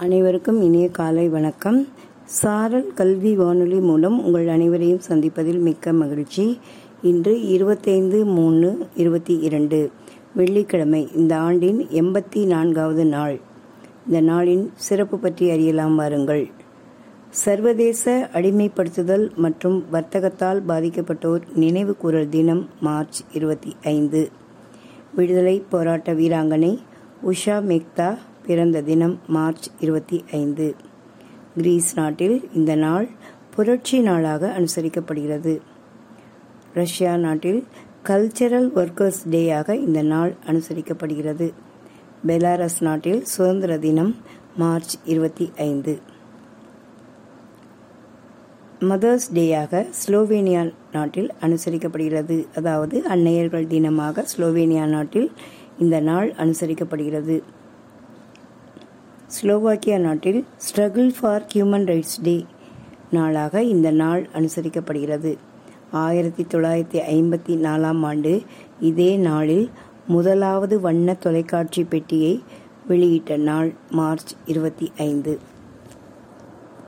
அனைவருக்கும் இனிய காலை வணக்கம். சாரல் கல்வி வானொலி மூலம் உங்கள் அனைவரையும் சந்திப்பதில் மிக்க மகிழ்ச்சி. இன்று இருபத்தைந்து மூணு இருபத்தி இரண்டு வெள்ளிக்கிழமை இந்த ஆண்டின் எண்பத்தி நான்காவது நாள். இந்த நாளின் சிறப்பு பற்றி அறியலாம் வாருங்கள். சர்வதேச அடிமைப்படுத்துதல் மற்றும் வர்த்தகத்தால் பாதிக்கப்பட்டோர் நினைவு கூறல் தினம் மார்ச் இருபத்தி ஐந்து. விடுதலை போராட்ட வீராங்கனை உஷா மேக்தா பிறந்த தினம் மார்ச் இருபத்தி ஐந்து. கிரீஸ் நாட்டில் இந்த நாள் புரட்சி நாளாக அனுசரிக்கப்படுகிறது. ரஷ்யா நாட்டில் கல்ச்சரல் ஒர்க்கர்ஸ் டேயாக இந்த நாள் அனுசரிக்கப்படுகிறது. பெலாரஸ் நாட்டில் சுதந்திர தினம் மார்ச் இருபத்தி ஐந்து. மதர்ஸ் டேயாக ஸ்லோவேனியா நாட்டில் அனுசரிக்கப்படுகிறது. அதாவது அன்னையர்கள் தினமாக ஸ்லோவேனியா நாட்டில் இந்த நாள் அனுசரிக்கப்படுகிறது. ஸ்லோவாக்கியா நாட்டில் struggle for human rights day நாளாக இந்த நாள் அனுசரிக்கப்படுகிறது. ஆயிரத்தி தொள்ளாயிரத்தி ஐம்பத்தி நாலாம் ஆண்டு இதே நாளில் முதலாவது வண்ண தொலைக்காட்சி பெட்டியை வெளியிட்ட நாள் மார்ச் இருபத்தி ஐந்து.